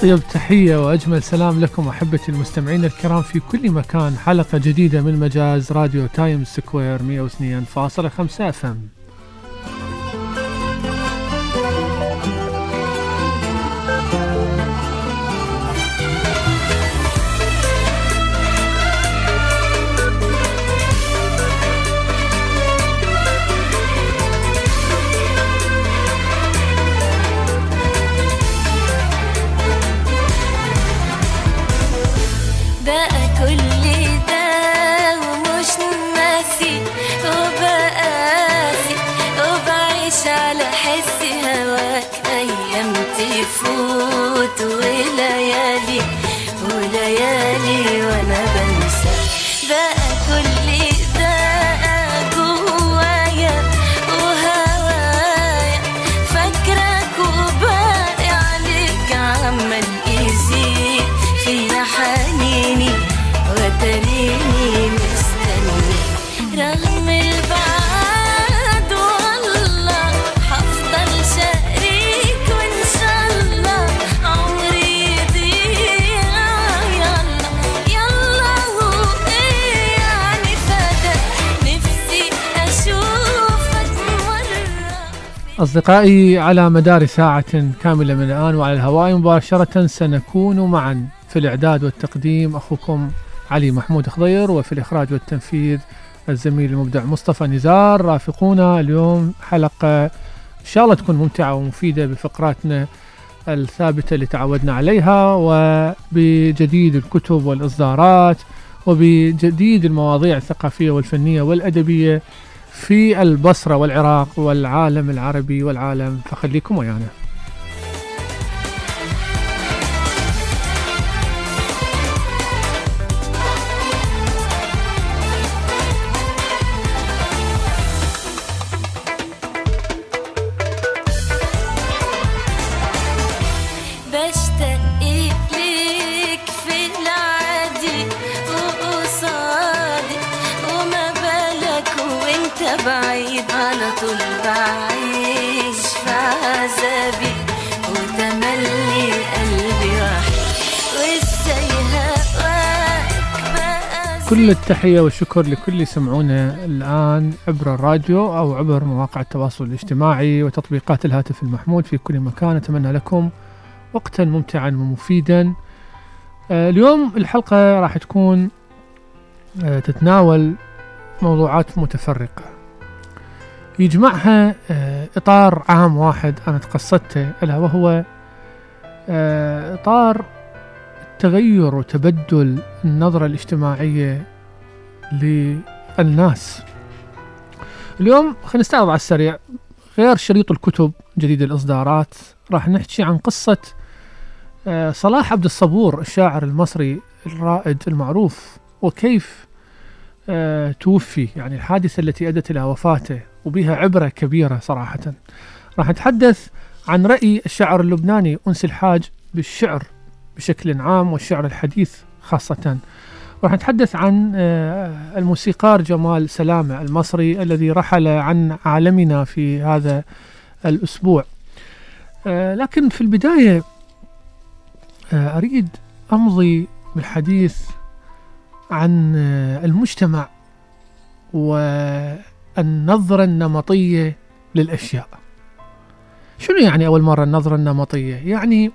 أطيب تحية وأجمل سلام لكم أحبتي المستمعين الكرام في كل مكان. حلقة جديدة من مجاز راديو Times Square 102.5 F أصدقائي على مدار ساعة كاملة من الآن وعلى الهواء مباشرة سنكون معا في الإعداد والتقديم. أخوكم علي محمود خضير وفي الإخراج والتنفيذ الزميل المبدع مصطفى نزار. رافقونا اليوم حلقة إن شاء الله تكون ممتعة ومفيدة بفقراتنا الثابتة اللي تعودنا عليها وبجديد الكتب والإصدارات وبجديد المواضيع الثقافية والفنية والأدبية في البصرة والعراق والعالم العربي والعالم فخليكم ويانا. التحية والشكر لكل يسمعونا الآن عبر الراديو أو عبر مواقع التواصل الاجتماعي وتطبيقات الهاتف المحمول في كل مكان. أتمنى لكم وقتا ممتعا ومفيدا. آه، اليوم الحلقة راح تكون آه، تتناول موضوعات متفرقة. يجمعها آه، إطار عام واحد أنا تقصدته ألا وهو إطار تغير وتبدل النظرة الاجتماعية للناس. اليوم خلينا نستعرض على السريع غير شريط الكتب جديد الإصدارات. راح نحكي عن قصة آه، صلاح عبد الصبور الشاعر المصري الرائد المعروف وكيف آه، توفي يعني الحادثة التي أدت إلى وفاته وبها عبرة كبيرة صراحة. راح نتحدث عن رأي الشاعر اللبناني أنس الحاج بالشعر بشكل عام والشعر الحديث خاصة. راح نتحدث عن آه، الموسيقار جمال سلامة المصري الذي رحل عن عالمنا في هذا الأسبوع. آه، لكن في البداية آه، أريد أمضي بالحديث عن المجتمع والنظرة النمطية للأشياء. شنو يعني أول مرة النظرة النمطية؟ يعني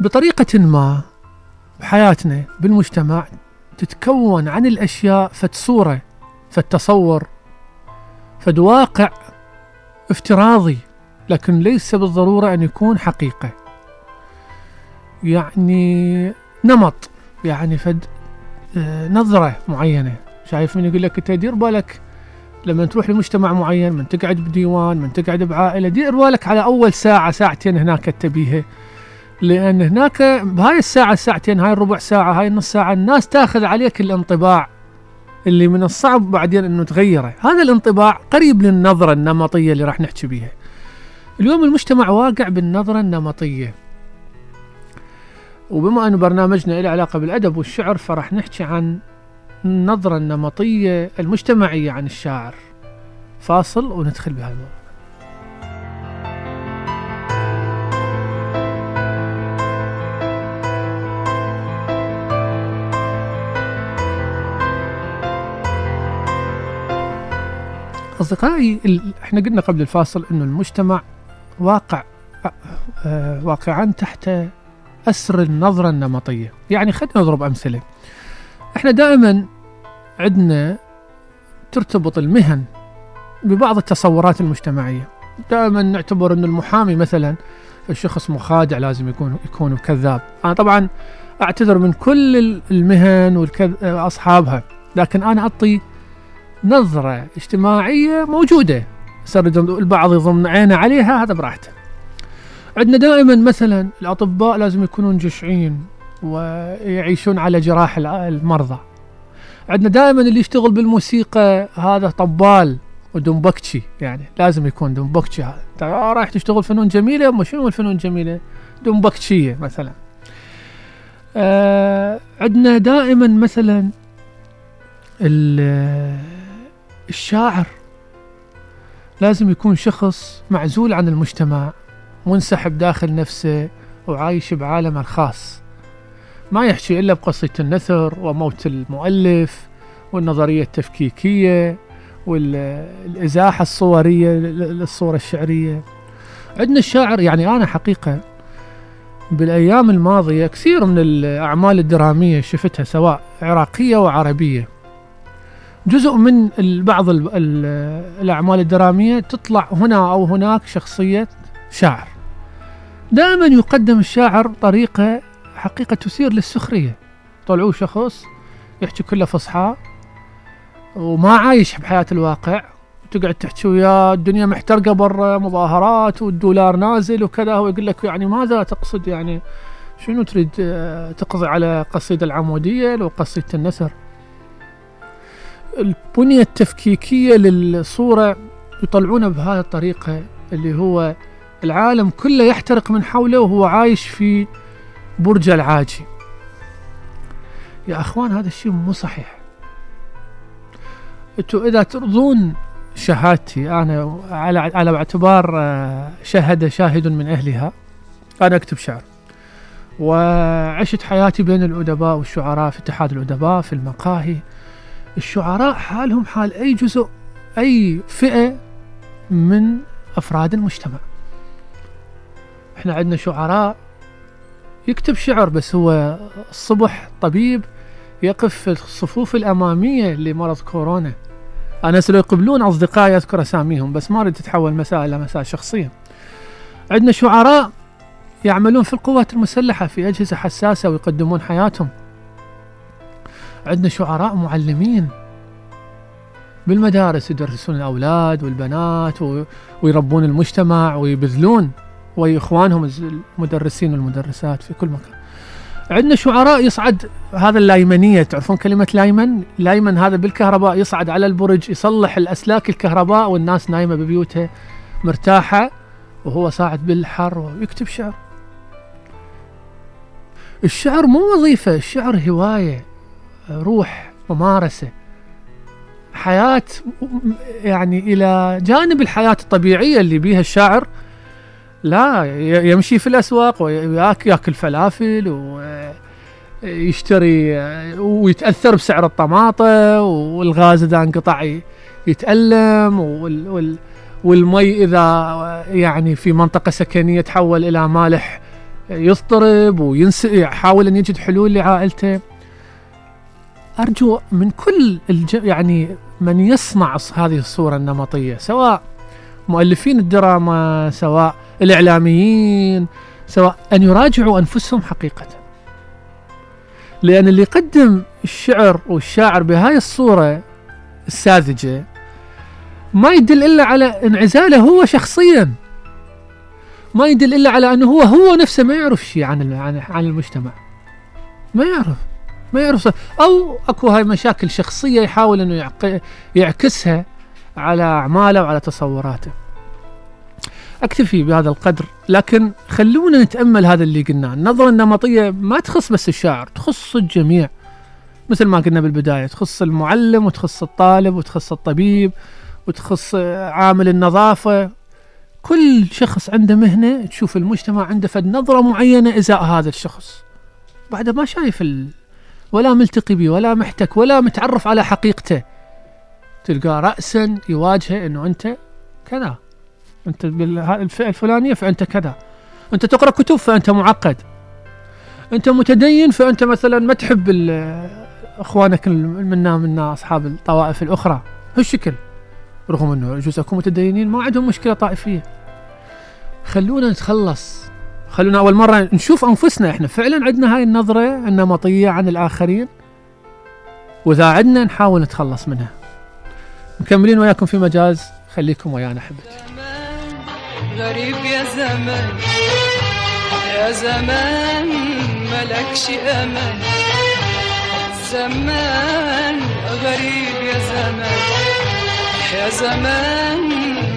بطريقة ما بحياتنا بالمجتمع تتكون عن الأشياء فد صورة فد تصور فد واقع افتراضي لكن ليس بالضرورة أن يكون حقيقة. يعني نمط يعني فد آه، نظرة معينة. شايف من يقول لك أنت دير بالك لما تروح لمجتمع معين من تقعد بديوان من تقعد بعائلة دير بالك على أول ساعة ساعتين هناك تبيها. لأن هناك بهاي الساعة الساعتين هاي الربع ساعة هاي النص ساعة الناس تاخذ عليك الانطباع اللي من الصعب بعدين إنه تغيره. هذا الانطباع قريب للنظرة النمطية اللي راح نحكي بيها. اليوم المجتمع واقع بالنظرة النمطية. وبما أن برنامجنا له علاقة بالأدب والشعر فراح نحكي عن النظرة النمطية المجتمعية عن الشاعر. فاصل وندخل بهالموضوع أصدقائي إحنا قلنا قبل الفاصل أنه المجتمع واقع آه، واقعا تحت أسر النظرة النمطية. يعني خلينا نضرب أمثلة. إحنا دائما عندنا ترتبط المهن ببعض التصورات المجتمعية. دائما نعتبر أن المحامي مثلا الشخص مخادع لازم يكون يكون كذاب. أنا طبعا أعتذر من كل المهن وأصحابها لكن أنا أعطي نظرة اجتماعية موجودة. صار البعض يضمن عينه عليها هذا براحته. عندنا دائما مثلا الأطباء لازم يكونون جشعين ويعيشون على جراح المرضى. عندنا دائما اللي يشتغل بالموسيقى هذا طبال ودومبكتشي يعني لازم يكون دومبكتشي. هذا انت رايح تشتغل فنون جميلة ما شنو الفنون الجميلة؟ دومبكتشية مثلا. آه عندنا دائما مثلا الشاعر لازم يكون شخص معزول عن المجتمع منسحب داخل نفسه وعايش بعالمه الخاص. ما يحكي إلا بقصة النثر وموت المؤلف والنظرية التفكيكية والإزاحة الصورية للصورة الشعرية. عندنا الشاعر يعني أنا حقيقة بالأيام الماضية كثير من الأعمال الدرامية شفتها سواء عراقية وعربية جزء من بعض ال- ال- الأعمال الدرامية تطلع هنا أو هناك شخصية شاعر. دائما يقدم الشاعر بطريقة حقيقة تثير للسخرية. طلعوه شخص يحكي كله فصحى وما عايش بحياة الواقع. تقعد تحكي وياه الدنيا محترقة برا مظاهرات والدولار نازل وكذا. هو يقول لك يعني ماذا تقصد يعني؟ شنو تريد آه، تقضي على قصيدة العمودية لو قصيدة النسر؟ البنية التفكيكية للصورة يطلعونها بهذه الطريقة اللي هو العالم كله يحترق من حوله وهو عايش في برج العاجي. يا أخوان هذا الشيء مو صحيح. أنتوا إذا ترضون شهادتي أنا على على اعتبار آه، شهد شاهد من أهلها أنا أكتب شعر. وعشت حياتي بين الأدباء والشعراء في اتحاد الأدباء في المقاهي الشعراء حالهم حال أي جزء أي فئة من أفراد المجتمع. إحنا عندنا شعراء يكتب شعر بس هو الصبح طبيب يقف في الصفوف الأمامية لمرض كورونا. أنا سلو يقبلون أصدقائي أذكر أساميهم بس ما أريد تتحول مسائل إلى مسائل شخصية عندنا شعراء يعملون في القوات المسلحة في أجهزة حساسة ويقدمون حياتهم. عندنا شعراء معلمين بالمدارس يدرسون الأولاد والبنات ويربون المجتمع ويبذلون وإخوانهم الز- المدرسين والمدرسات في كل مكان. عندنا شعراء يصعد هذا اللايمنية تعرفون كلمة لايمن؟ لايمن هذا بالكهرباء يصعد على البرج يصلح الأسلاك الكهرباء والناس نايمة ببيوتها مرتاحة وهو صاعد بالحر ويكتب شعر. الشعر مو وظيفة، الشعر هواية روح ممارسة. حياة يعني إلى جانب الحياة الطبيعية اللي بيها الشاعر لا يمشي في الأسواق وياكل فلافل يشتري آه، ويتأثر بسعر الطماطة والغاز إذا انقطع يتألم وال وال والمي إذا يعني في منطقة سكنية تحول إلى مالح يضطرب ويحاول أن يجد حلول لعائلته. أرجو من كل الج... يعني من يصنع هذه الصورة النمطية سواء مؤلفين الدراما سواء الإعلاميين سواء أن يراجعوا أنفسهم حقيقة. لأن اللي يقدم الشعر والشاعر بهاي الصورة الساذجة ما يدل إلا على انعزاله هو شخصيا. ما يدل إلا على أنه هو هو نفسه ما يعرف شيء عن عن المجتمع. ما يعرف. ما يعرف أو أكو هاي مشاكل شخصية يحاول إنه يعكسها على أعماله وعلى تصوراته. اكتفي بهذا القدر. لكن خلونا نتأمل هذا اللي قلناه. النظرة النمطية ما تخص بس الشاعر تخص الجميع. مثل ما قلنا بالبداية تخص المعلم وتخص الطالب وتخص الطبيب وتخص عامل النظافة. كل شخص عنده مهنة تشوف المجتمع عنده فد نظره معينة إزاء هذا الشخص. بعد ما شايف. ولا ملتقي به ولا محتك ولا متعرف على حقيقته. تلقاه رأسا يواجهه إنه أنت كذا. أنت بالفئة الفلانية فأنت كذا. أنت تقرأ كتب فأنت معقد. أنت متدين فأنت مثلا ما تحب ال- منا منا أصحاب الطوائف الأخرى. هالشكل. رغم إنه يجوز متدينين ما عندهم مشكلة طائفية. خلونا نتخلص. خلونا أول مرة نشوف أنفسنا. إحنا فعلا عندنا هاي النظرة النمطية عن الآخرين وإذا عندنا نحاول نتخلص منها. مكملين وياكم في مجاز. خليكم ويانا زمان غريب يا زمان يا زمان ملكش أمان زمان غريب يا زمان يا زمان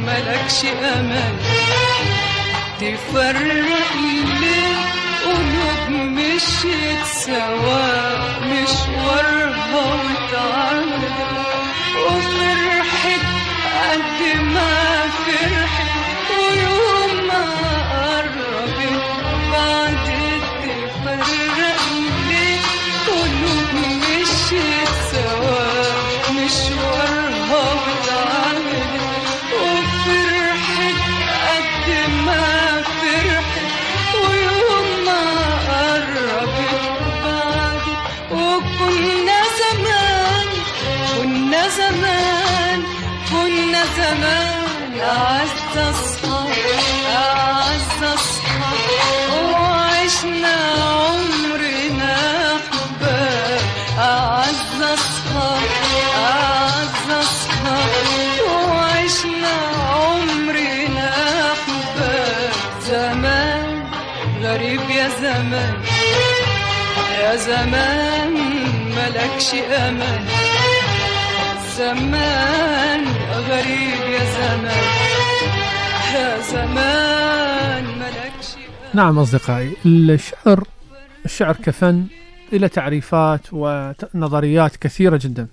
ملكش أمان تفرق ليه قلوب مشيت سوا مشوارها وتعامل وفرحت قد ما زمان يا زمان ملكش أمان زمان غريب زمان ملكش نعم أصدقائي الشعر الشعر كفن إلى تعريفات ونظريات كثيرة جدا.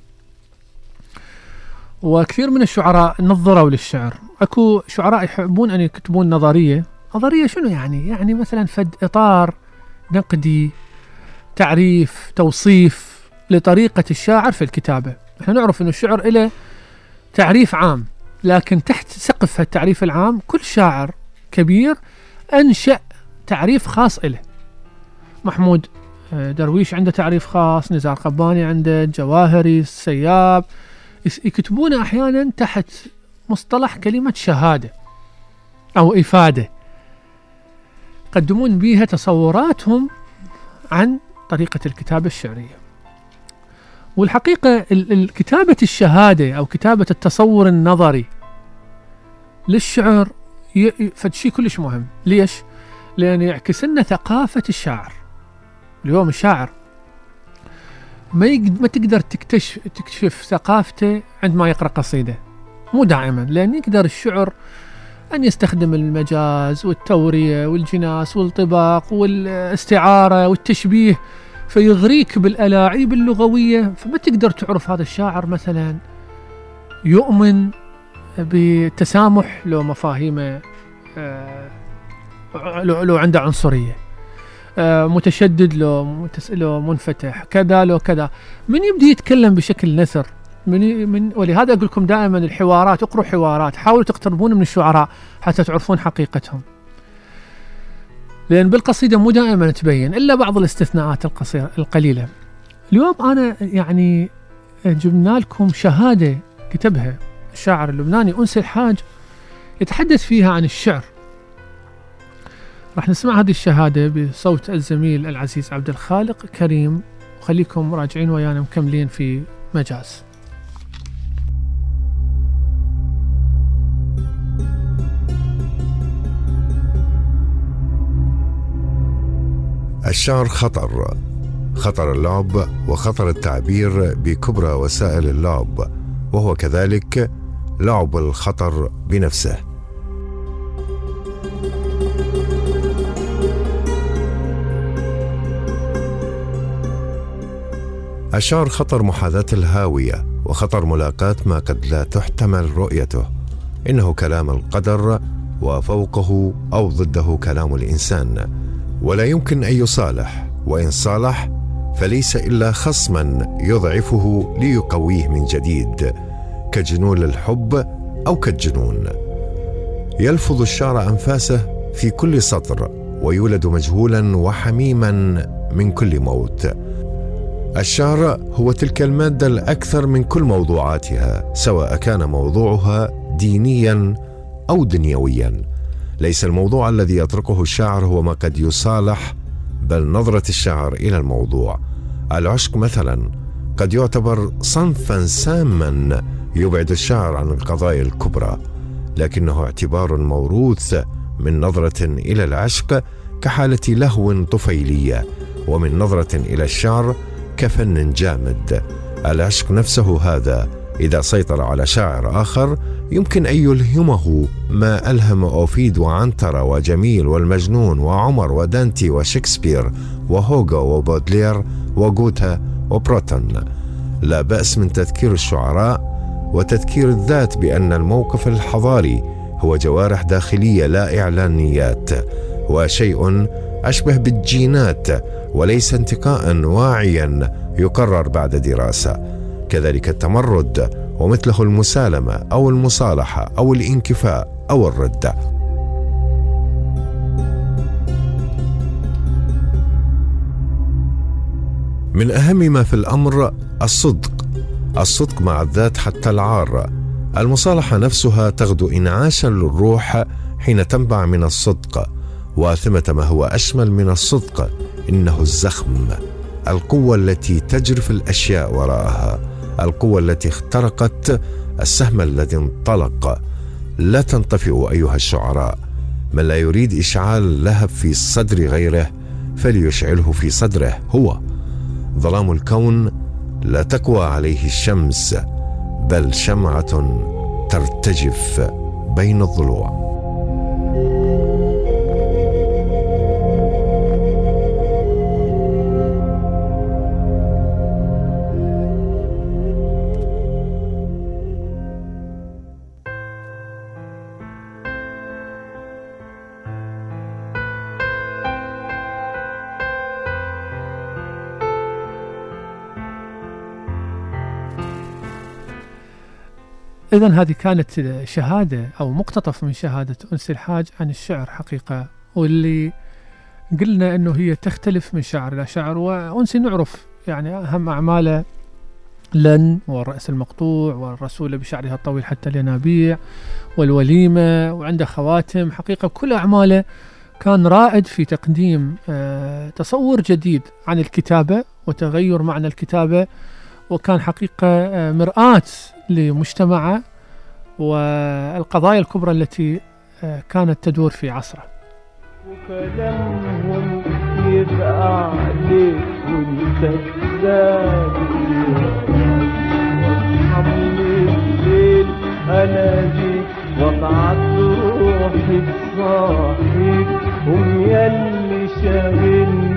وكثير من الشعراء نظروا للشعر. أكو شعراء يحبون أن يكتبون نظرية. نظرية شنو يعني؟ يعني مثلا فد إطار نقدي تعريف توصيف لطريقة الشاعر في الكتابة. إحنا نعرف أن الشعر له تعريف عام. لكن تحت سقف التعريف العام كل شاعر كبير أنشأ تعريف خاص له محمود آه، درويش عنده تعريف خاص نزار قباني عنده جواهري السياب. يكتبون أحيانا تحت مصطلح كلمة شهادة أو إفادة. يقدمون بها تصوراتهم عن طريقة الكتابة الشعرية. والحقيقة ال- ال- كتابة الشهادة أو كتابة التصور النظري للشعر فد شيء كلش مهم. ليش؟ لأن يعكس لنا ثقافة الشاعر. اليوم الشاعر ما يقد ما تقدر تكتشف تكتشف ثقافته عندما يقرأ قصيدة. مو دائما لأن يقدر الشعر أن يستخدم المجاز والتورية والجناس والطباق والاستعارة والتشبيه فيغريك بالألاعيب اللغوية فما تقدر تعرف هذا الشاعر مثلا يؤمن بالتسامح لو مفاهيمه آه، لو, عنده عنصرية آه، متشدد لو. لو منفتح كذا لو كذا من يبدي يتكلم بشكل نثر من من ولهذا أقول لكم دائما الحوارات اقروا حوارات حاولوا تقتربون من الشعراء حتى تعرفون حقيقتهم لأن بالقصيدة مو دائما تبين إلا بعض الاستثناءات القصيرة القليلة. اليوم أنا يعني جبنا لكم شهادة كتبها الشاعر اللبناني أنس الحاج يتحدث فيها عن الشعر. راح نسمع هذه الشهادة بصوت الزميل العزيز عبد الخالق كريم. وخليكم راجعين ويانا مكملين في مجاز. الشعر خطر خطر اللعب وخطر التعبير بكبرى وسائل اللعب وهو كذلك لعب الخطر بنفسه. الشعر خطر محاذاة الهاوية وخطر ملاقاة ما قد لا تحتمل رؤيته. إنه كلام القدر وفوقه أو ضده كلام الإنسان. ولا يمكن أن يصالح وإن صالح فليس إلا خصما يضعفه ليقويه من جديد كجنون الحب أو كالجنون. يلفظ الشعر أنفاسه في كل سطر ويولد مجهولا وحميما من كل موت. الشعر هو تلك المادة الأكثر من كل موضوعاتها سواء كان موضوعها دينيا أو دنيويا. ليس الموضوع الذي يتركه الشاعر هو ما قد يصالح بل نظرة الشاعر إلى الموضوع. العشق مثلا قد يعتبر صنفا ساما يبعد الشاعر عن القضايا الكبرى لكنه اعتبار موروث من نظرة إلى العشق كحالة لهو طفيلية ومن نظرة إلى الشعر كفن جامد. العشق نفسه هذا إذا سيطر على شاعر آخر يمكن أن يلهمه ما ألهم أوفيد وعنترة وجميل والمجنون وعمر ودانتي وشكسبير وهوغو وبودلير وغوتا وبروتون. لا بأس من تذكير الشعراء وتذكير الذات بأن الموقف الحضاري هو جوارح داخلية لا إعلانيات وشيء أشبه بالجينات وليس انتقاء واعيا يقرر بعد دراسة. كذلك التمرد ومثله المسالمة أو المصالحة أو الانكفاء أو الردة من أهم ما في الأمر الصدق الصدق مع الذات حتى العار. المصالحة نفسها تغدو إنعاشا للروح حين تنبع من الصدق وآثمة ما هو أشمل من الصدق إنه الزخم القوة التي تجرف الأشياء وراءها. القوة التي اخترقت السهم الذي انطلق. لا تنطفئ أيها الشعراء. من لا يريد إشعال لهب في صدر غيره فليشعله في صدره هو. ظلام الكون لا تقوى عليه الشمس بل شمعة ترتجف بين الضلوع. إذا هذه كانت شهادة أو مقتطف من شهادة أنس الحاج عن الشعر حقيقة واللي قلنا أنه هي تختلف من شعر إلى شعر وأنسي نعرف يعني أهم أعماله لن والرأس المقطوع والرسول بشعرها الطويل حتى الينابيع والوليمة وعنده خواتم حقيقة كل أعماله كان رائد في تقديم آه، تصور جديد عن الكتابة وتغير معنى الكتابة. وكان حقيقة آه، مرآة لمجتمعه والقضايا الكبرى التي آه، كانت تدور في عصره. وكلامهم يبقى عليك وانت من الليل اناديك وابعت روحي تصاحيك قوم ياللي شاغلني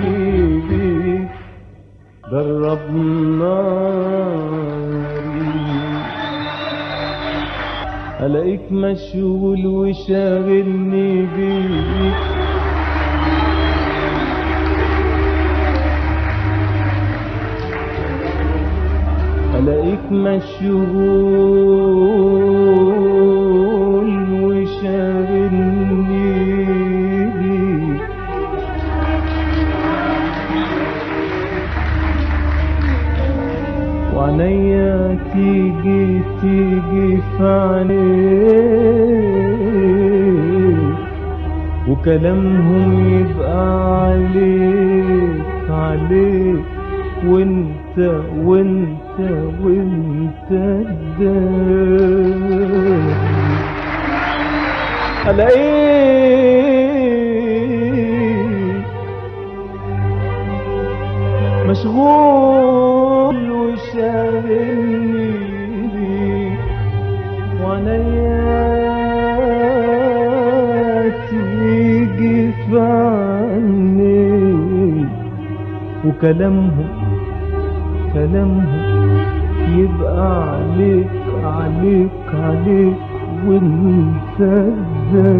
دربنا ألاقيك مشغول وشاغلني بيك. ألاقيك مشغول وعليا تيجي تيجي في وكلامهم يبقى عليك عليك. وانت وانت وانت الدار الاقيك مشغول. وكلامهم كلامهم يبقى عليك عليك عليك وانت الداري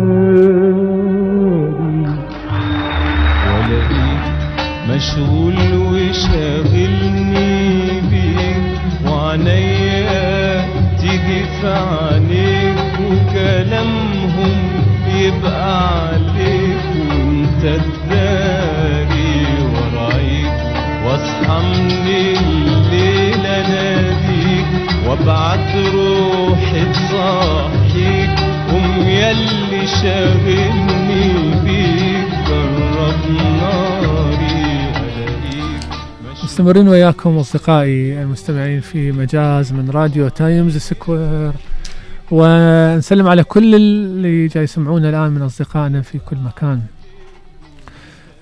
والاقيك مشغول وشاغلني بيك وعنيا تيجي في عينيك وكلامهم يبقى عليك وانت تداري واصحى من الليل اناديك وابعت روحي تصحيك قوم ياللي شاغلني بيك جرب ناري الاقيك مستمرين وياكم أصدقائي المستمعين في مجاز من راديو Times Square ونسلم على كل اللي جاي يسمعونا الآن من أصدقائنا في كل مكان.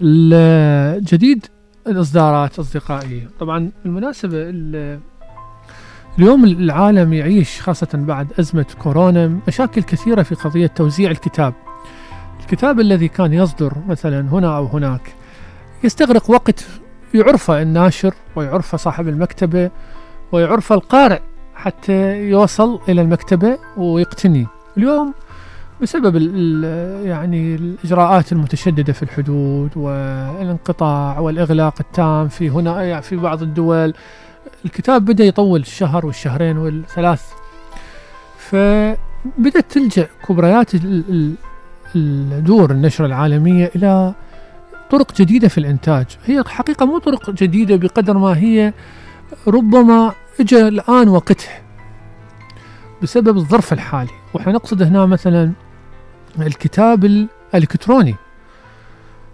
الجديد الاصدارات أصدقائي طبعا بالمناسبة ال- اليوم العالم يعيش خاصة بعد أزمة كورونا مشاكل كثيرة في قضية توزيع الكتاب. الكتاب الذي كان يصدر مثلا هنا أو هناك يستغرق وقت يعرفه الناشر ويعرفه صاحب المكتبة ويعرفه القارئ حتى يوصل إلى المكتبة ويقتني اليوم بسبب ال يعني الإجراءات المتشددة في الحدود والانقطاع والإغلاق التام في هنا يعني في بعض الدول. الكتاب بدأ يطول الشهر والشهرين والثلاث. فبدأت تلجأ كبريات ال- ال- الدور النشر العالمية إلى طرق جديدة في الإنتاج. هي حقيقة مو طرق جديدة بقدر ما هي ربما اجى الآن وقتها بسبب الظرف الحالي. وإحنا نقصد هنا مثلا الكتاب الإلكتروني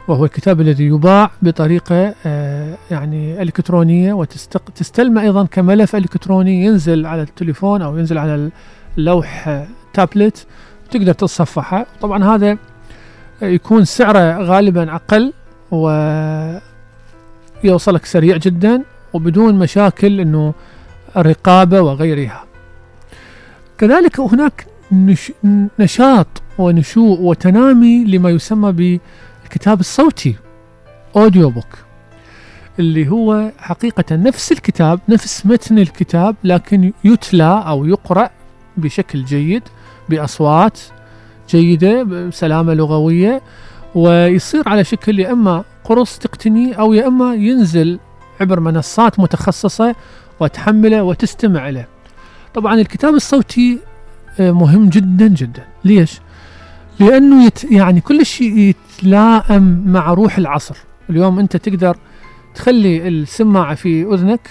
وهو الكتاب الذي يباع بطريقة آه، يعني إلكترونية وتستلم أيضا كملف إلكتروني ينزل على التليفون أو ينزل على اللوح آه، تابلت تقدر تتصفحه. طبعا هذا يكون سعره غالبا أقل ويوصلك سريع جدا وبدون مشاكل إنه الرقابة وغيرها. كذلك هناك نش... نشاط ونشوء وتنامي لما يسمى بالكتاب الصوتي audio book اللي هو حقيقة نفس الكتاب نفس متن الكتاب لكن يتلى أو يقرأ بشكل جيد بأصوات جيدة بسلامة لغوية ويصير على شكل يا إما قرص تقتني أو يا إما ينزل عبر منصات متخصصة وتحمله وتستمع له طبعا الكتاب الصوتي آه، مهم جدا جدا ليش؟ لأنه يت يعني كل شيء يتلائم مع روح العصر. اليوم أنت تقدر تخلي السماعة في أذنك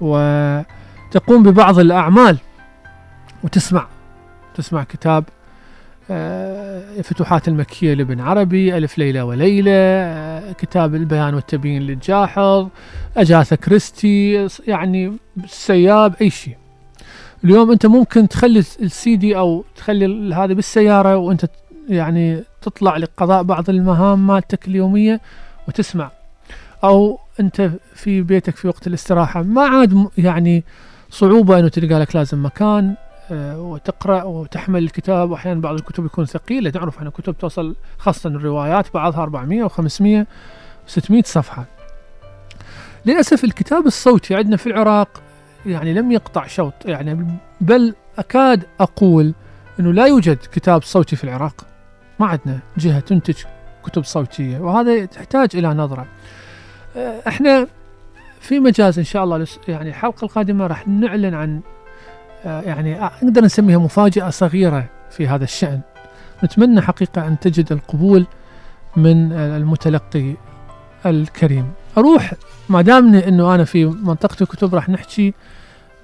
وتقوم ببعض الأعمال وتسمع. تسمع كتاب آه، فتوحات المكية لابن عربي ألف ليلة وليلة آه، كتاب البيان والتبيين للجاحظ أجاثا كريستي يعني السياب أي شيء. اليوم أنت ممكن تخلي السي دي أو تخلي هذا بالسيارة وأنت يعني تطلع لقضاء بعض المهام مالتك اليومية وتسمع أو أنت في بيتك في وقت الاستراحة ما عاد يعني صعوبة أنه تلقى لك لازم مكان آه، وتقرأ وتحمل الكتاب واحيانا بعض الكتب يكون ثقيلة تعرف إحنا كتب توصل خاصة الروايات بعضها 400 و500 و600 صفحة. للأسف الكتاب الصوتي عندنا في العراق يعني لم يقطع شوط يعني بل أكاد أقول إنه لا يوجد كتاب صوتي في العراق. ما عندنا جهة تنتج كتب صوتية وهذا تحتاج إلى نظرة. آه، إحنا في مجاز إن شاء الله يعني الحلقة القادمة راح نعلن عن آه، يعني نقدر نسميها مفاجأة صغيرة في هذا الشأن. نتمنى حقيقة أن تجد القبول من المتلقي الكريم. أروح ما دامني إنه أنا في منطقة الكتب راح نحكي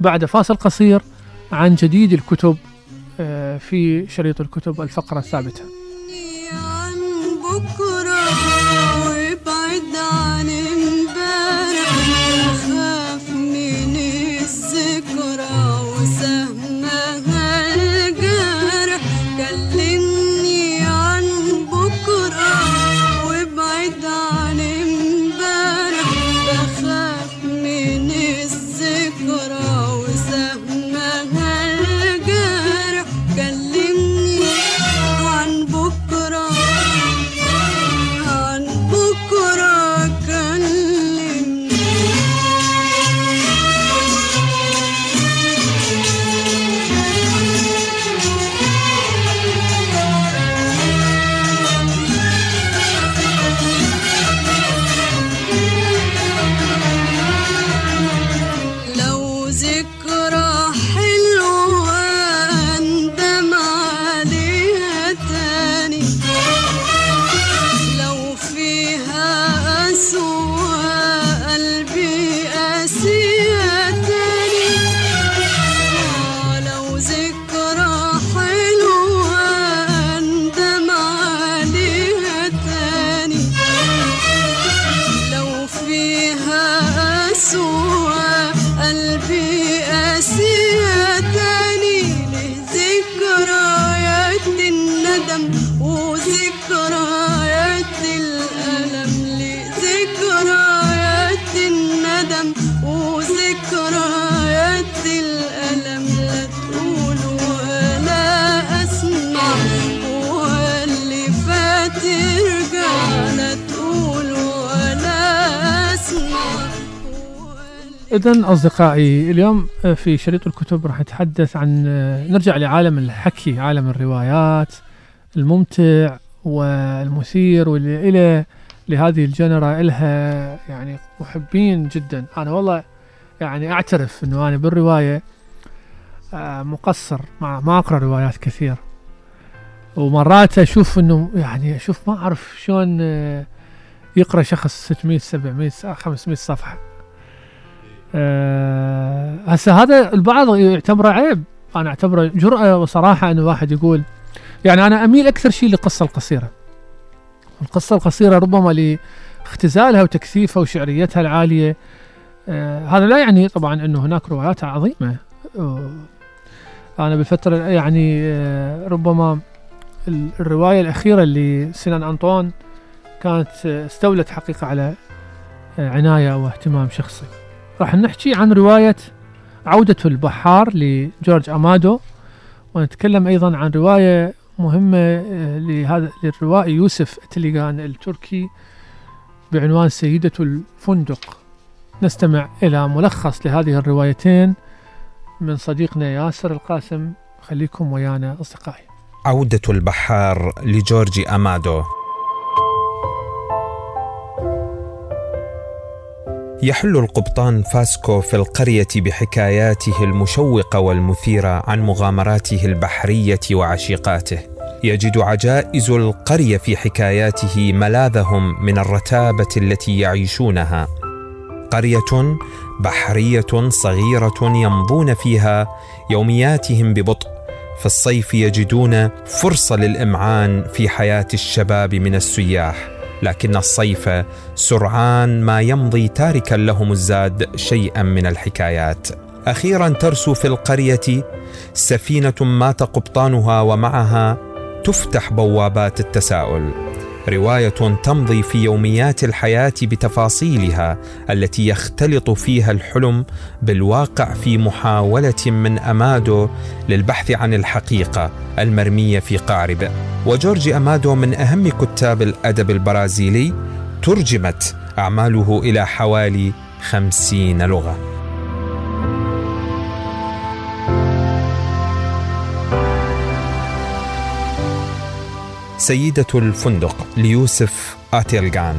بعد فاصل قصير عن جديد الكتب آه، في شريط الكتب الفقرة الثابتة. عن çok إذا أصدقائي اليوم آه، في شريط الكتب راح نتحدث عن آه، نرجع لعالم الحكي عالم الروايات الممتع والمثير واللي إلى لهذه الجنرة إلها يعني محبين جدا. أنا والله يعني أعترف أنه أنا بالرواية آه، مقصر مع ما أقرأ روايات كثير. ومرات أشوف أنه يعني أشوف ما أعرف شلون يقرأ شخص 600 700 500 صفحة. آه، هسه هذا البعض يعتبره عيب. أنا أعتبره جرأة وصراحة إنه واحد يقول يعني أنا أميل أكثر شيء للقصة القصيرة. القصة القصيرة ربما لاختزالها وتكثيفها وشعريتها العالية. آه، هذا لا يعني طبعا إنه هناك روايات عظيمة. آه، أنا بالفترة يعني آه، ربما ال- الرواية الأخيرة اللي سنان أنطون كانت آه، استولت حقيقة على آه، عناية واهتمام شخصي. راح نحكي عن رواية عودة البحار لجورج أمادو ونتكلم أيضا عن رواية مهمة آه، لهذا للروائي يوسف أتليغان التركي بعنوان سيدة الفندق. نستمع إلى ملخص لهذه الروايتين من صديقنا ياسر القاسم. خليكم ويانا أصدقائي. عودة البحار لجورج أمادو. يحل القبطان فاسكو في القرية بحكاياته المشوقة والمثيرة عن مغامراته البحرية وعشيقاته. يجد عجائز القرية في حكاياته ملاذهم من الرتابة التي يعيشونها. قرية بحرية صغيرة يمضون فيها يومياتهم ببطء في الصيف يجدون فرصة للإمعان في حياة الشباب من السياح. لكن الصيف سرعان ما يمضي تاركا لهم الزاد شيئا من الحكايات. أخيرا ترسو في القرية سفينة مات قبطانها ومعها تفتح بوابات التساؤل. رواية تمضي في يوميات الحياة بتفاصيلها التي يختلط فيها الحلم بالواقع في محاولة من أمادو للبحث عن الحقيقة المرمية في قارب. وجورج أمادو من أهم كتاب الأدب البرازيلي ترجمت أعماله إلى حوالي خمسين لغة. سيدة الفندق ليوسف آتيلغان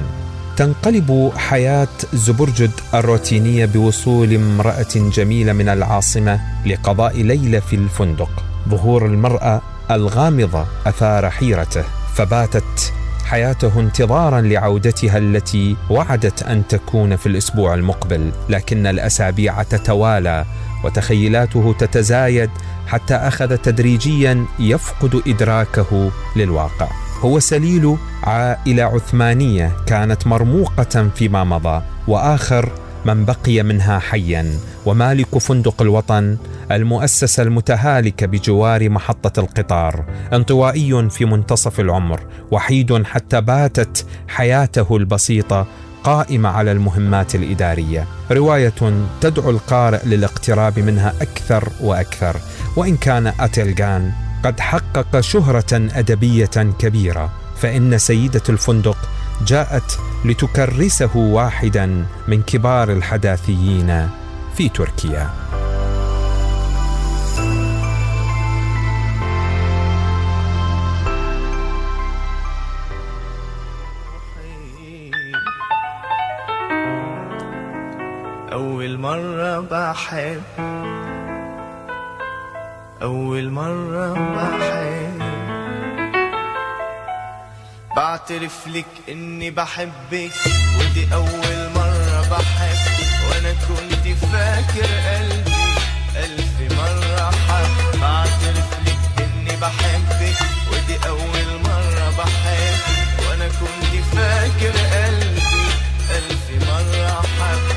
تنقلب حياة زبرجد الروتينية بوصول امرأة جميلة من العاصمة لقضاء ليلة في الفندق. ظهور المرأة الغامضة أثار حيرته، فباتت حياته انتظارا لعودتها التي وعدت أن تكون في الأسبوع المقبل، لكن الأسابيع تتوالى وتخيلاته تتزايد حتى أخذ تدريجيا يفقد إدراكه للواقع. هو سليل عائلة عثمانية كانت مرموقة فيما مضى وآخر من بقي منها حيا. ومالك فندق الوطن المؤسسه المتهالكه بجوار محطة القطار. انطوائي في منتصف العمر وحيد حتى باتت حياته البسيطة قائمه على المهمات الإدارية. رواية تدعو القارئ للاقتراب منها أكثر وأكثر. وإن كان أتلغان قد حقق شهرة أدبية كبيرة. فإن سيدة الفندق جاءت لتكرسه واحدا من كبار الحداثيين في تركيا. أول مرة بحب أول مرة بحب. بعترف لك إني بحبك ودي أول مرة بحب وأنا كنت فاكر قلبي ألف مرة حب. بعترف لك إني بحبك ودي أول مرة بحب وأنا كنت فاكر قلبي ألف مرة حب.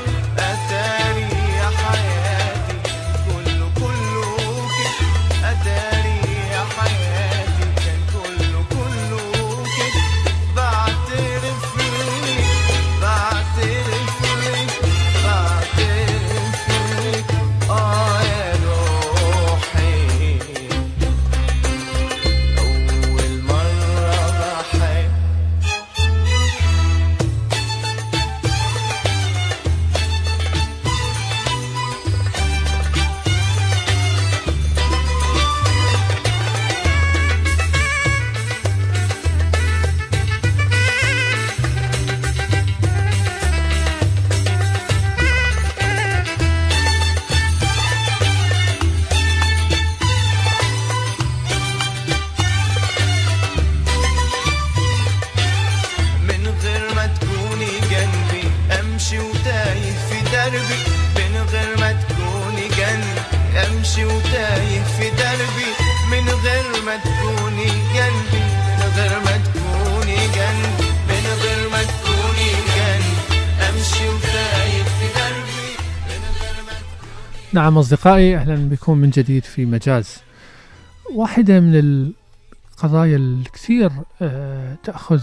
نعم أصدقائي أهلا بكم من جديد في مجاز. واحدة من القضايا الكثير آه، تأخذ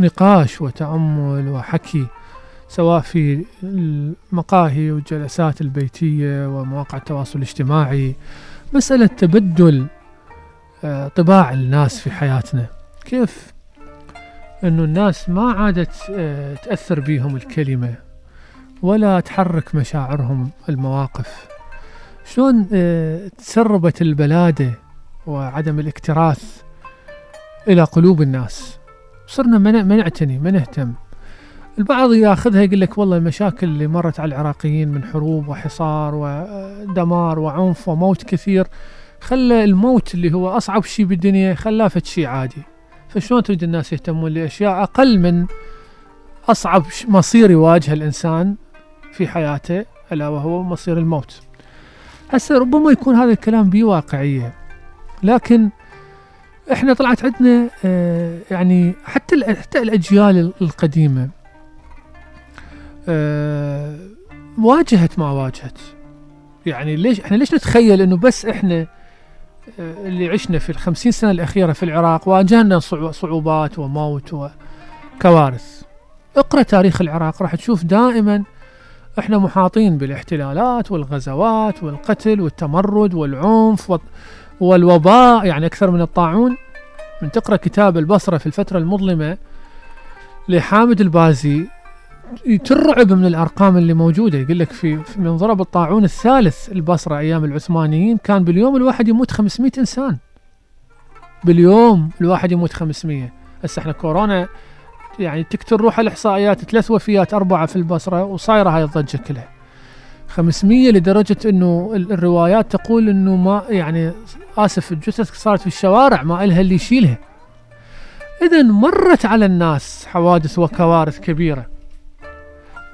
نقاش وتأمل وحكي سواء في المقاهي والجلسات البيتية ومواقع التواصل الاجتماعي مسألة تبدل آه، طباع الناس في حياتنا. كيف أنه الناس ما عادت آه، تأثر بيهم الكلمة؟ ولا تحرك مشاعرهم المواقف. شلون آه، تسربت البلادة وعدم الاكتراث إلى قلوب الناس؟ صرنا ما نعتني ما نهتم. البعض ياخذها يقول لك والله المشاكل اللي مرت على العراقيين من حروب وحصار ودمار وعنف وموت كثير خلى الموت اللي هو أصعب شيء بالدنيا خلاه فد شيء عادي. فشلون تريد الناس يهتمون لأشياء أقل من أصعب ش- مصير يواجه الإنسان؟ في حياته ألا وهو مصير الموت. هسه ربما يكون هذا الكلام بيه واقعية لكن إحنا طلعت عندنا آه، يعني حتى حتى الأجيال القديمة آه، واجهت ما واجهت. يعني ليش إحنا ليش نتخيل إنه بس إحنا آه، اللي عشنا في الخمسين سنة الأخيرة في العراق واجهنا صعو- صعوبات وموت وكوارث. اقرأ تاريخ العراق راح تشوف دائما إحنا محاطين بالاحتلالات والغزوات والقتل والتمرد والعنف وال- والوباء يعني أكثر من الطاعون. من تقرأ كتاب البصرة في الفترة المظلمة لحامد البازي ترعب من الأرقام اللي موجودة. يقول لك في من ضرب الطاعون الثالث البصرة أيام العثمانيين كان باليوم الواحد يموت 500 إنسان. باليوم الواحد يموت 500 هسه إحنا كورونا يعني تكتر روح الإحصائيات ثلاث وفيات أربعة في البصرة وصايرة هاي الضجة كلها. 500 لدرجة إنه ال- الروايات تقول إنه ما يعني آسف الجثث صارت في الشوارع ما إلها اللي يشيلها. اذا مرت على الناس حوادث وكوارث كبيرة.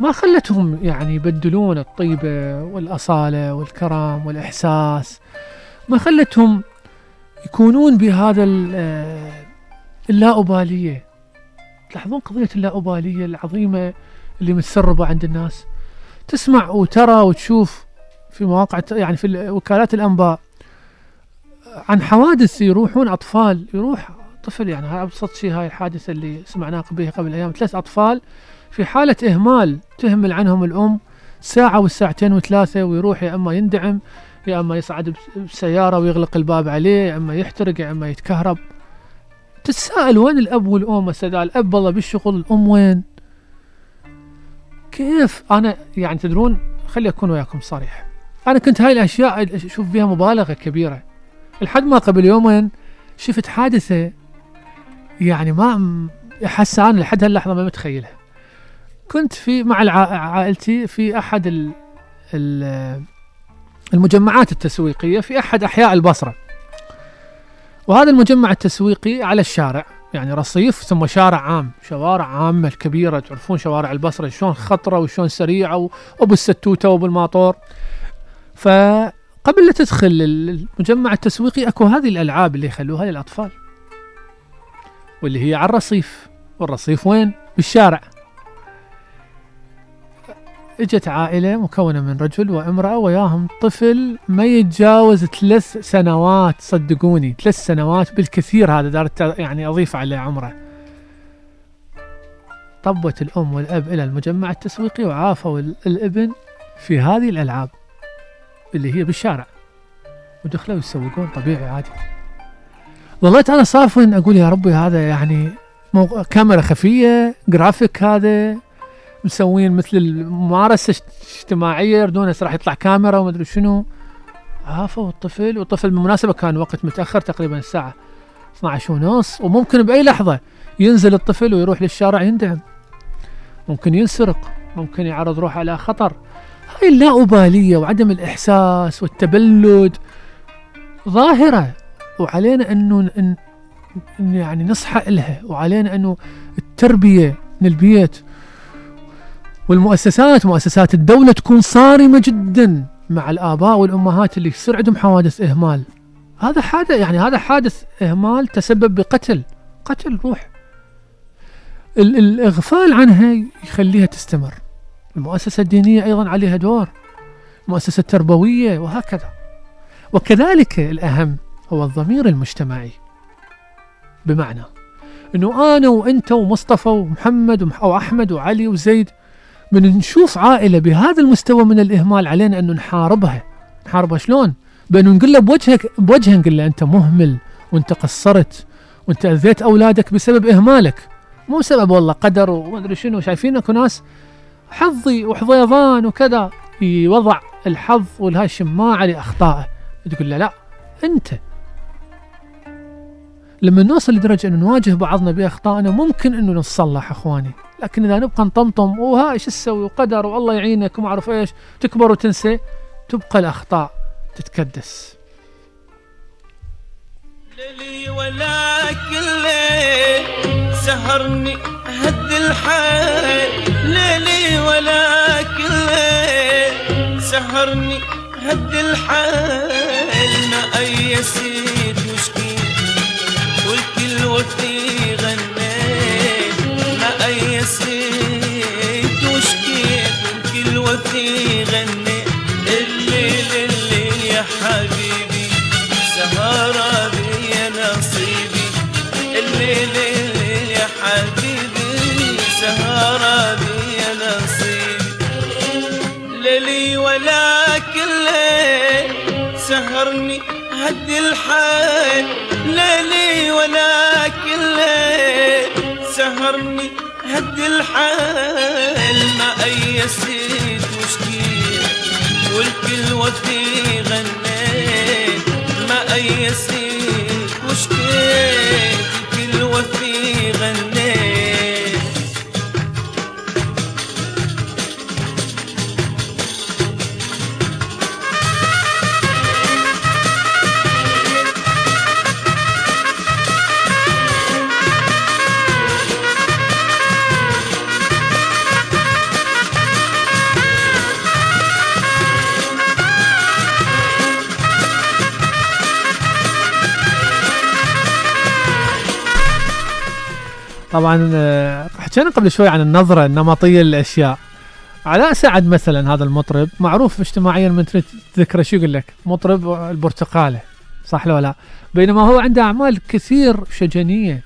ما خلتهم يعني يبدلون الطيبة والأصالة والكرم والإحساس. ما خلتهم يكونون بهذا آه، اللاؤبالية. تلاحظون قضية اللاؤباليه العظيمة اللي متسربة عند الناس؟ تسمع وترى وتشوف في مواقع يعني في ال- وكالات الأنباء عن حوادث يروحون أطفال يروح طفل يعني أبسط شيء هاي الحادثة اللي سمعناها بها قبل أيام ثلاث أطفال في حالة إهمال تهمل عنهم الأم ساعة والساعتين وثلاثة ويروح يا أما يندعم يا أما يصعد بس- بسيارة ويغلق الباب عليه يا أما يحترق يا أما يتكهرب. تتساءل وين الأب والأم؟ هسه الأب والله بالشغل الأم وين؟ كيف؟ أنا يعني تدرون خلي أكون وياكم صريح. أنا كنت هاي الأشياء أشوف فيها مبالغة كبيرة. لحد ما قبل يومين شفت حادثة يعني ما أحس أنا لحد هاللحظة ما متخيلها. كنت في مع عائلتي في أحد ال ال المجمعات التسويقية في أحد أحياء البصرة. وهذا المجمع التسويقي على الشارع يعني رصيف ثم شارع عام شوارع عامة الكبيرة تعرفون شوارع البصرة شلون خطرة وشلون سريعة و- وبالستوتة وبالماطور فقبل لا تدخل المجمع التسويقي أكو هذه الألعاب اللي يخلوها للأطفال واللي هي على الرصيف. والرصيف وين؟ بالشارع. إجت عائلة مكونة من رجل وامرأة وياهم طفل ما يتجاوز ثلاث سنوات صدقوني ثلاث سنوات بالكثير هذا دارت يعني أضيف عليه عمره طبت الأم والأب إلى المجمع التسويقي وعافوا ال- الابن في هذه الألعاب اللي هي بالشارع ودخلوا يسوقون طبيعي عادي ظليت أنا صافن أقول يا ربي هذا يعني. كاميرا خفية جرافيك هذا مسوين مثل الممارسة اجت- اجتماعية يردون راح يطلع كاميرا ومدري شنو. عافوا الطفل والطفل بالمناسبة كان وقت متأخر تقريبا الساعة 12 ونص وممكن بأي لحظة ينزل الطفل ويروح للشارع يندعم ممكن ينسرق ممكن يعرض روحه على خطر. هاي اللاؤبالية وعدم الإحساس والتبلد ظاهرة. وعلينا أنه ن- ن- يعني نصحى إلها وعلينا أنه التربية من البيت والمؤسسات مؤسسات الدولة تكون صارمة جدا مع الآباء والأمهات اللي يصير عندهم حوادث إهمال. هذا حادث يعني هذا حادث إهمال تسبب بقتل قتل روح. ال- الإغفال عنها يخليها تستمر. المؤسسة الدينية أيضا عليها دور. المؤسسة التربوية وهكذا. وكذلك الأهم هو الضمير المجتمعي. بمعنى أنه أنا وأنت ومصطفى ومحمد ومح- أو أحمد وعلي وزيد من نشوف عائلة بهذا المستوى من الإهمال علينا أنه نحاربها. نحاربها شلون؟ بأنه نقول له بوجهك بوجهه نقول له أنت مهمل وأنت قصرت وأنت أذيت أولادك بسبب إهمالك. مو سبب والله قدر وما أدري شنو شايفين أكو ناس حظي وحظيظان وكذا يوضع الحظ والهاي الشماعة لأخطائه. تقول له لا أنت. لما نوصل لدرجة أنه نواجه بعضنا بأخطائنا ممكن أنه نتصلح أخواني. لكن إذا نبقى نطمطم وهاي شو تسوي؟ وقدر والله يعينك وما أعرف إيش. تكبر وتنسى تبقى الأخطاء تتكدس. ليلي ولا كله سهرني هد الحال ليلي ولا كله سهرني هد الحال ما أيسيت الحال ما أيسيت وشكيت والكل وقتي طبعا آه، حكينا قبل شوي عن النظرة النمطية للأشياء. علاء سعد مثلا هذا المطرب معروف اجتماعيا من تذكره شو يقول لك؟ مطرب البرتقالة صح لو لا بينما هو عنده أعمال كثير شجنية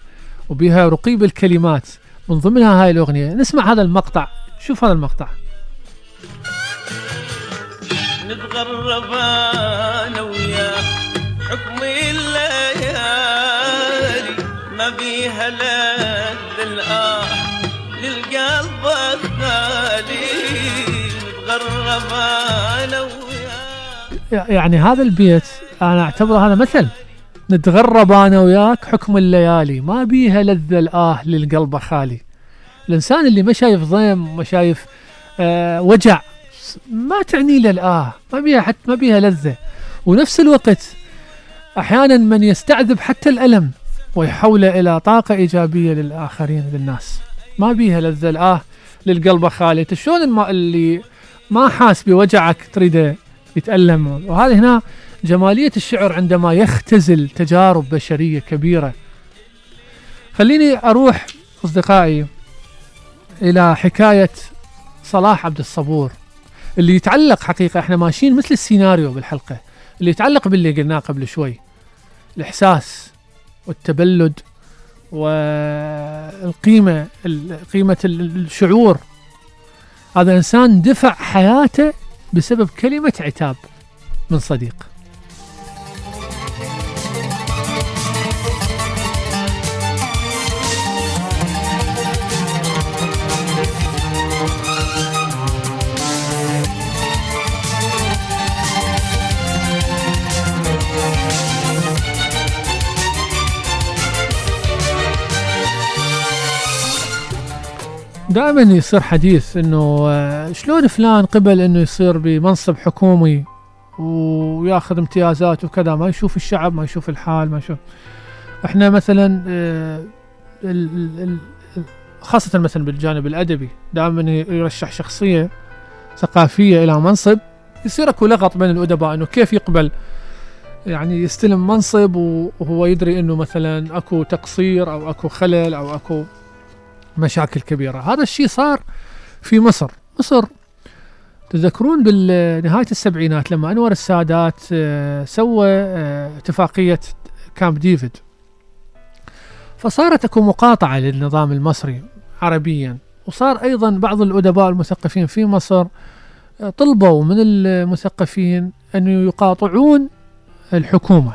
وبها رقي بالكلمات من ضمنها هاي الأغنية. نسمع هذا المقطع. شوف هذا المقطع. نتغرب أنا وياه حكم الليالي ما بيها لذ الآه للقلب الغالي أنا وياه. يعني هذا البيت أنا أعتبره هذا مثل. نتغرب أنا وياك حكم الليالي ما بيها لذة الآه للقلب خالي الإنسان اللي ما شايف ضيم ما شايف آه وجع ما تعني له الآه ما بيها حتى ما بيها لذة. ونفس الوقت أحيانا من يستعذب حتى الألم ويحوله إلى طاقة إيجابية للآخرين للناس. ما بيها لذة الآه للقلب خالي شلون الم- اللي ما حاس بوجعك تريده يتألم؟ وهذه هنا جمالية الشعر عندما يختزل تجارب بشرية كبيرة. خليني أروح أصدقائي إلى حكاية صلاح عبد الصبور اللي يتعلق حقيقة إحنا ماشيين مثل السيناريو بالحلقة اللي يتعلق باللي قلناه قبل شوي الإحساس والتبلد والقيمة ال- قيمة ال- الشعور. هذا إنسان دفع حياته بسبب كلمة عتاب من صديق. دائما يصير حديث إنه آه، شلون فلان قبل إنه يصير بمنصب حكومي وياخذ امتيازات وكذا ما يشوف الشعب ما يشوف الحال ما يشوف. إحنا مثلا آه، خاصة مثلا بالجانب الأدبي دائما يرشح شخصية ثقافية إلى منصب يصير أكو لغط بين الأدباء إنه كيف يقبل يعني يستلم منصب وهو يدري إنه مثلا أكو تقصير أو أكو خلل أو أكو مشاكل كبيرة. هذا الشيء صار في مصر. مصر تذكرون بنهاية السبعينات لما أنور السادات آه، سوى آه، اتفاقية كامب ديفيد. فصارت أكو مقاطعة للنظام المصري عربيا. وصار أيضا بعض الأدباء المثقفين في مصر آه، طلبوا من المثقفين أن يقاطعون الحكومة.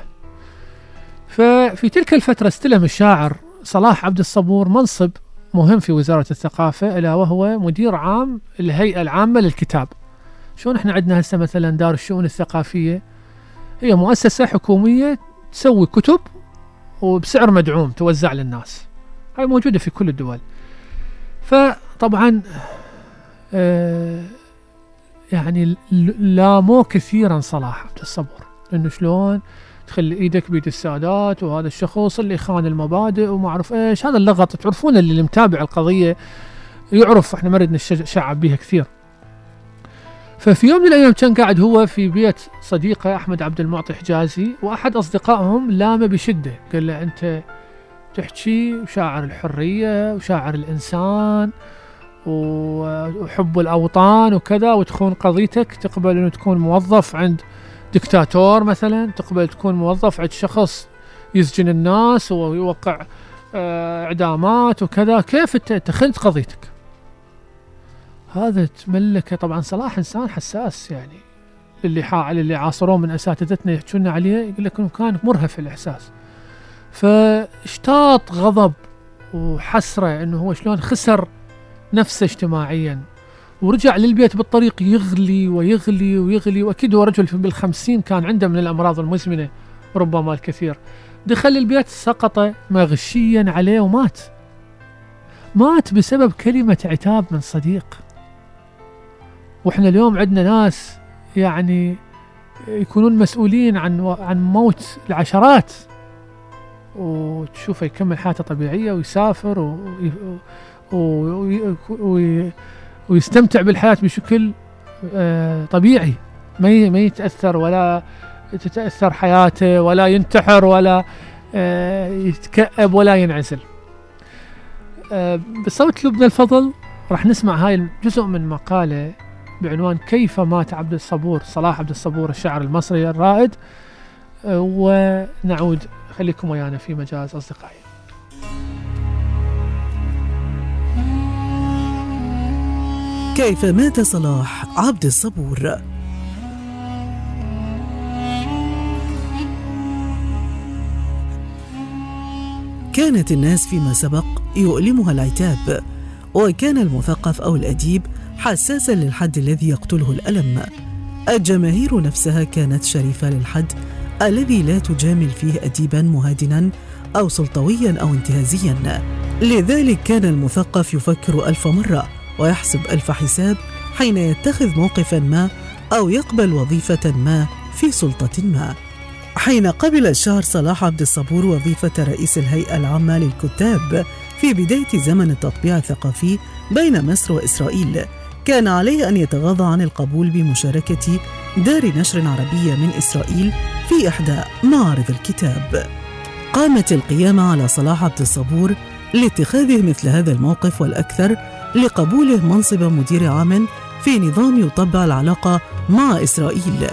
ففي تلك الفترة استلم الشاعر صلاح عبد الصبور منصب مهم في وزارة الثقافة ألا وهو مدير عام الهيئة العامة للكتاب. شلون إحنا عندنا هسه مثلا دار الشؤون الثقافية؟ هي مؤسسة حكومية تسوي كتب وبسعر مدعوم توزع للناس. هاي موجودة في كل الدول. فطبعا آه يعني لاموه كثيرا صلاح عبد الصبور انه شلون؟ تخلي إيدك بيد السادات وهذا الشخص اللي خان المبادئ وما أعرف إيش. هذا اللغط تعرفون اللي متابع القضية يعرف إحنا ما نريد نشعب بيها كثير. ففي يوم من الأيام كان قاعد هو في بيت صديقه أحمد عبد المعطي حجازي وأحد أصدقائهم لامه بشدة. قال له أنت تحكي وشاعر الحرية وشاعر الإنسان وحب الأوطان وكذا وتخون قضيتك تقبل إنه تكون موظف عند دكتاتور مثلا تقبل تكون موظف عند شخص يسجن الناس ويوقع آه، إعدامات وكذا كيف انت أنت خنت قضيتك؟ هذا تملكه طبعا صلاح إنسان حساس يعني اللي حا اللي عاصروه من أساتذتنا يحكون عليه يقول لك انه كان مرهف الإحساس. فاشتاط غضب وحسرة إنه هو شلون خسر نفسه اجتماعيا. ورجع للبيت بالطريق يغلي ويغلي ويغلي. وأكيد هو رجل بالخمسين كان عنده من الأمراض المزمنة ربما الكثير. دخل البيت سقط مغشيا عليه ومات. مات بسبب كلمة عتاب من صديق. وإحنا اليوم عندنا ناس يعني يكونون مسؤولين عن عن موت العشرات. وتشوفه يكمل حياته طبيعية ويسافر و... ويستمتع بالحياة بشكل آه، طبيعي. ما ما يتأثر ولا تتأثر حياته ولا ينتحر ولا آه، يتكئب ولا ينعزل. آه، بصوت لبنى الفضل راح نسمع هاي الجزء من مقالة بعنوان كيف مات عبد الصبور صلاح عبد الصبور الشاعر المصري الرائد. ونعود خليكم ويانا في مجاز أصدقائي. كيف مات صلاح عبد الصبور؟ كانت الناس فيما سبق يؤلمها العتاب وكان المثقف أو الأديب حساسا للحد الذي يقتله الألم. الجماهير نفسها كانت شريفة للحد الذي لا تجامل فيه اديبا مهادنا أو سلطويا أو انتهازيا. لذلك كان المثقف يفكر ألف مرة ويحسب ألف حساب حين يتخذ موقفا ما أو يقبل وظيفة ما في سلطة ما. حين قبل الشاعر صلاح عبد الصبور وظيفة رئيس الهيئة العامة للكتاب في بداية زمن التطبيع الثقافي بين مصر وإسرائيل كان عليه أن يتغاضى عن القبول بمشاركة دار نشر عربية من إسرائيل في إحدى معارض الكتاب. قامت القيامة على صلاح عبد الصبور لاتخاذه مثل هذا الموقف والأكثر لقبوله منصب مدير عام في نظام يطبع العلاقة مع إسرائيل.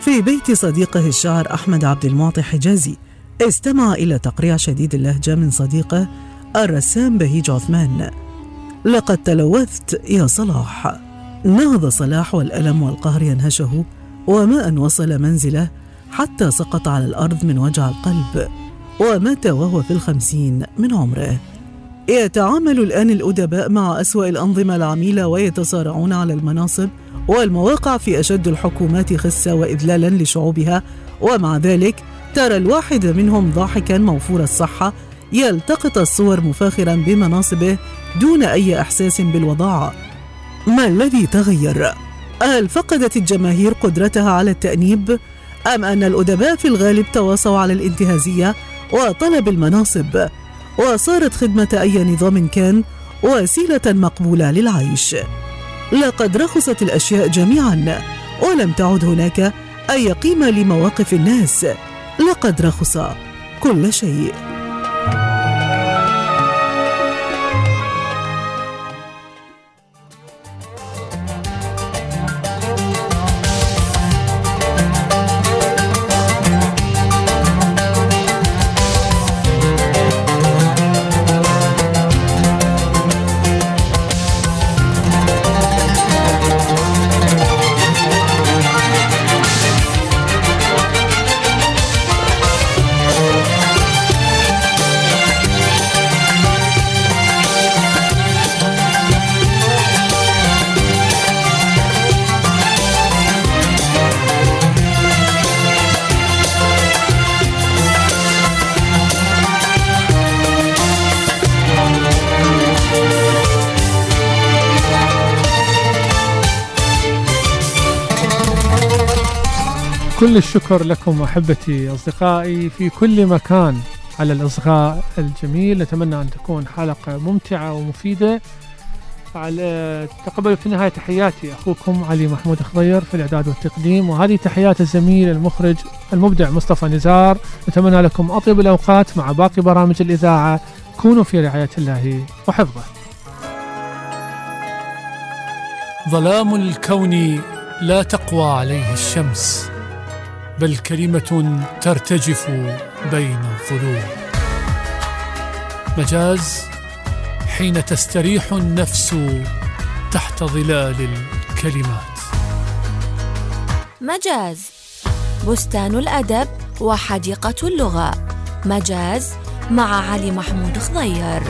في بيت صديقه الشاعر أحمد عبد المعطي حجازي استمع إلى تقريع شديد اللهجة من صديقه الرسام بهيج عثمان. لقد تلوثت يا صلاح. نهض صلاح والألم والقهر ينهشه وما أن وصل منزله حتى سقط على الأرض من وجع القلب ومات وهو في الخمسين من عمره. يتعامل الآن الأدباء مع أسوأ الأنظمة العميلة ويتصارعون على المناصب والمواقع في أشد الحكومات خسة وإذلالا لشعوبها ومع ذلك ترى الواحد منهم ضاحكا موفور الصحة يلتقط الصور مفاخرا بمناصبه دون أي إحساس بالوضاعة ما الذي تغير؟ هل فقدت الجماهير قدرتها على التأنيب؟ أم أن الأدباء في الغالب تواصوا على الانتهازية وطلب المناصب وصارت خدمة أي نظام كان وسيلة مقبولة للعيش. لقد رخصت الأشياء جميعا ولم تعد هناك أي قيمة لمواقف الناس. لقد رخص كل شيء. كل الشكر لكم أحبتي أصدقائي في كل مكان على الإصغاء الجميل. نتمنى أن تكون حلقة ممتعة ومفيدة. على تقبلوا في النهاية تحياتي أخوكم علي محمود خضير في الإعداد والتقديم وهذه تحيات الزميل المخرج المبدع مصطفى نزار. نتمنى لكم أطيب الأوقات مع باقي برامج الإذاعة. كونوا في رعاية الله وحفظه. ظلام الكون لا تقوى عليه الشمس. بل كلمة ترتجف بين الظلوم مجاز حين تستريح النفس تحت ظلال الكلمات. مجاز بستان الأدب وحديقة اللغة. مجاز مع علي محمود خضير.